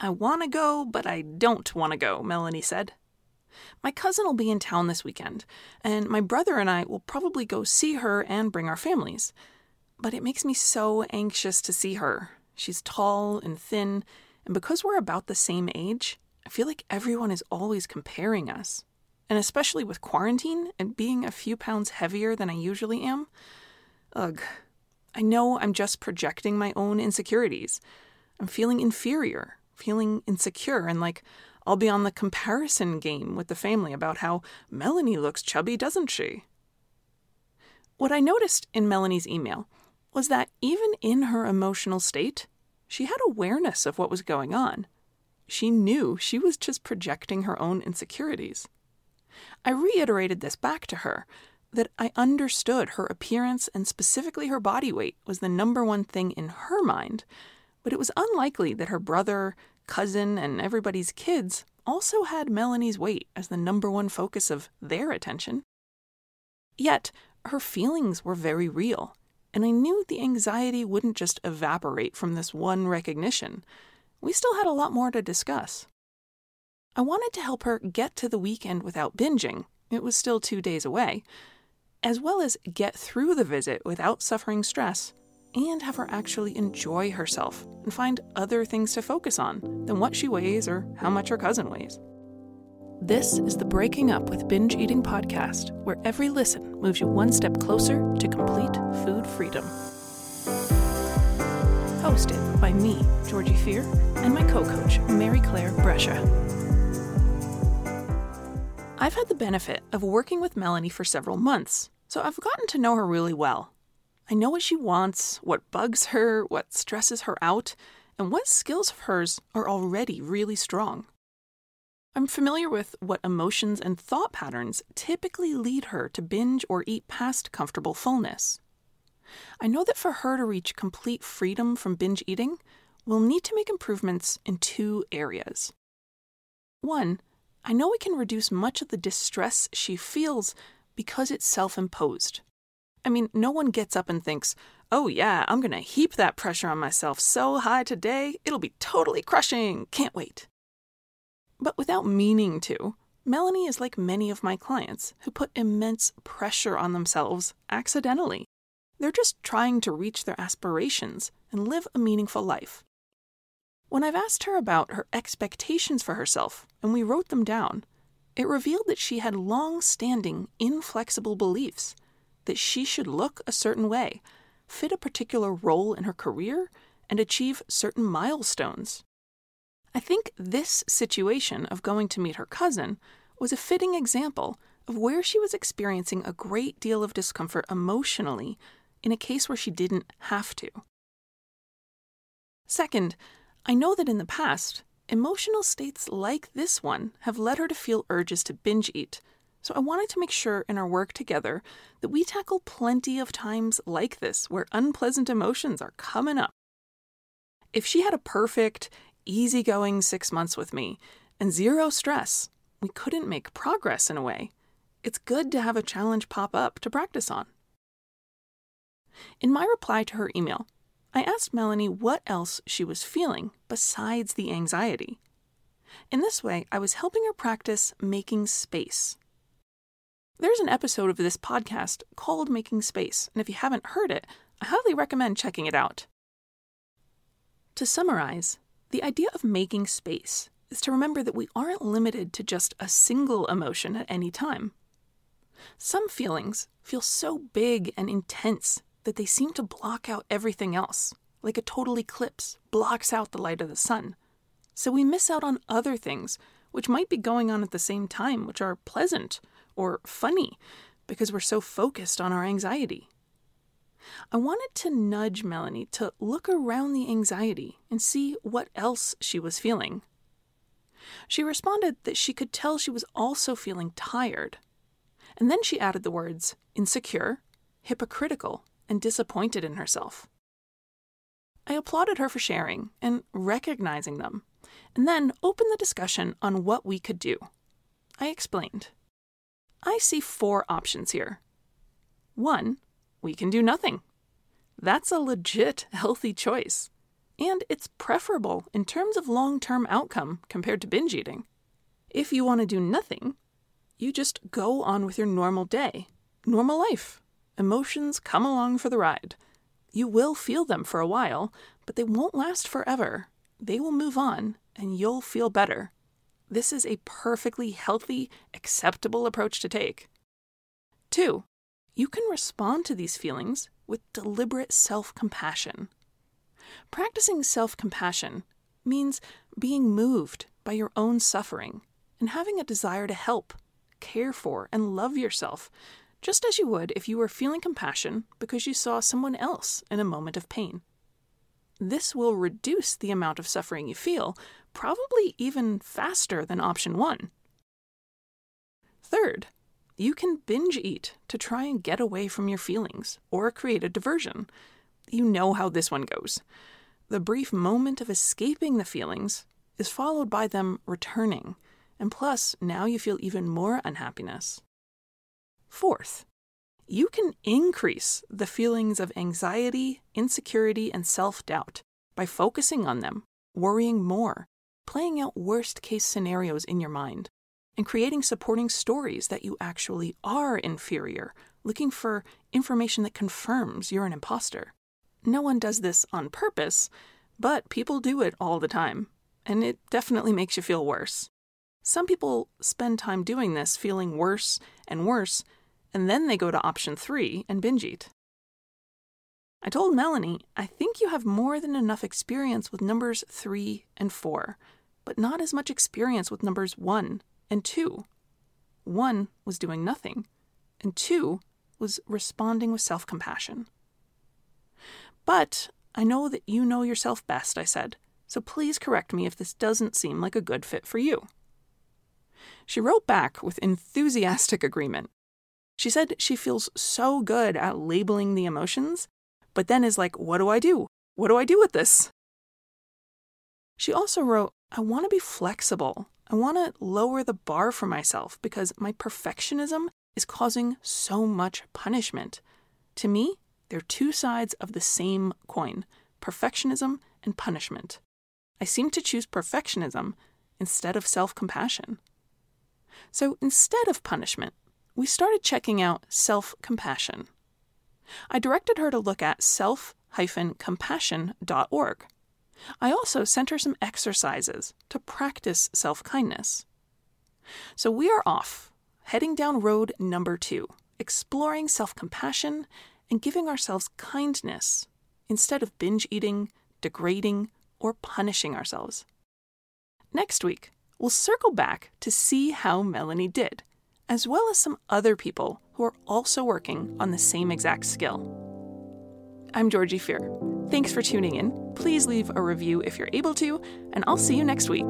I want to go, but I don't want to go, Melanie said. My cousin will be in town this weekend, and my brother and I will probably go see her and bring our families. But it makes me so anxious to see her. She's tall and thin, and because we're about the same age, I feel like everyone is always comparing us. And especially with quarantine and being a few pounds heavier than I usually am. Ugh. I know I'm just projecting my own insecurities. I'm feeling inferior, feeling insecure, and like I'll be on the comparison game with the family about how Melanie looks chubby, doesn't she? What I noticed in Melanie's email was that even in her emotional state, she had awareness of what was going on. She knew she was just projecting her own insecurities. I reiterated this back to her that I understood her appearance and specifically her body weight was the number one thing in her mind, but it was unlikely that her brother, cousin, and everybody's kids also had Melanie's weight as the number one focus of their attention. Yet, her feelings were very real, and I knew the anxiety wouldn't just evaporate from this one recognition. We still had a lot more to discuss. I wanted to help her get to the weekend without binging, it was still two days away, as well as get through the visit without suffering stress and have her actually enjoy herself and find other things to focus on than what she weighs or how much her cousin weighs. This is the Breaking Up with Binge Eating podcast, where every listen moves you one step closer to complete food freedom. Hosted by me, Georgie Fear, and my co coach, Mary Claire Brescia. I've had the benefit of working with Melanie for several months, so I've gotten to know her really well. I know what she wants, what bugs her, what stresses her out, and what skills of hers are already really strong. I'm familiar with what emotions and thought patterns typically lead her to binge or eat past comfortable fullness. I know that for her to reach complete freedom from binge eating, we'll need to make improvements in two areas. One, I know we can reduce much of the distress she feels because it's self imposed. I mean, no one gets up and thinks, oh yeah, I'm gonna heap that pressure on myself so high today, it'll be totally crushing, can't wait. But without meaning to, Melanie is like many of my clients who put immense pressure on themselves accidentally. They're just trying to reach their aspirations and live a meaningful life. When I've asked her about her expectations for herself and we wrote them down, it revealed that she had long standing, inflexible beliefs that she should look a certain way, fit a particular role in her career, and achieve certain milestones. I think this situation of going to meet her cousin was a fitting example of where she was experiencing a great deal of discomfort emotionally in a case where she didn't have to. Second, I know that in the past, emotional states like this one have led her to feel urges to binge eat so I wanted to make sure in our work together that we tackle plenty of times like this where unpleasant emotions are coming up. If she had a perfect, easygoing six months with me and zero stress, we couldn't make progress in a way. It's good to have a challenge pop up to practice on. In my reply to her email, I asked Melanie what else she was feeling besides the anxiety. In this way, I was helping her practice making space there's an episode of this podcast called Making Space, and if you haven't heard it, I highly recommend checking it out. To summarize, the idea of making space is to remember that we aren't limited to just a single emotion at any time. Some feelings feel so big and intense that they seem to block out everything else, like a total eclipse blocks out the light of the sun. So we miss out on other things which might be going on at the same time, which are pleasant or funny because we're so focused on our anxiety. I wanted to nudge Melanie to look around the anxiety and see what else she was feeling. She responded that she could tell she was also feeling tired. And then she added the words insecure, hypocritical, and disappointed in herself. I applauded her for sharing and recognizing them, and then open the discussion on what we could do. I explained. I see four options here. One, we can do nothing. That's a legit, healthy choice. and it's preferable in terms of long term outcome compared to binge eating. If you want to do nothing, you just go on with your normal day, normal life. Emotions come along for the ride. You will feel them for a while, but they won't last forever. They will move on, and you'll feel better. This is a perfectly healthy, acceptable approach to take. Two, you can respond to these feelings with deliberate self compassion. Practicing self compassion means being moved by your own suffering and having a desire to help, care for, and love yourself, just as you would if you were feeling compassion because you saw someone else in a moment of pain. This will reduce the amount of suffering you feel, probably even faster than option one. Third, you can binge eat to try and get away from your feelings or create a diversion. You know how this one goes. The brief moment of escaping the feelings is followed by them returning, and plus, now you feel even more unhappiness. Fourth, you can increase the feelings of anxiety, insecurity, and self doubt by focusing on them, worrying more, playing out worst case scenarios in your mind, and creating supporting stories that you actually are inferior, looking for information that confirms you're an imposter. No one does this on purpose, but people do it all the time, and it definitely makes you feel worse. Some people spend time doing this, feeling worse and worse, and then they go to option three and binge eat. I told Melanie, I think you have more than enough experience with numbers three and four, but not as much experience with numbers one and two. One was doing nothing, and two was responding with self compassion. But I know that you know yourself best, I said, so please correct me if this doesn't seem like a good fit for you. She wrote back with enthusiastic agreement. She said she feels so good at labeling the emotions, but then is like, what do I do? What do I do with this? She also wrote, I want to be flexible. I want to lower the bar for myself because my perfectionism is causing so much punishment. To me, they're two sides of the same coin perfectionism and punishment. I seem to choose perfectionism instead of self compassion. So instead of punishment, we started checking out self compassion. I directed her to look at self compassion.org. I also sent her some exercises to practice self kindness. So we are off, heading down road number two, exploring self compassion and giving ourselves kindness instead of binge eating, degrading, or punishing ourselves. Next week, we'll circle back to see how Melanie did as well as some other people who are also working on the same exact skill. I'm Georgie Fear. Thanks for tuning in. Please leave a review if you're able to, and I'll see you next week.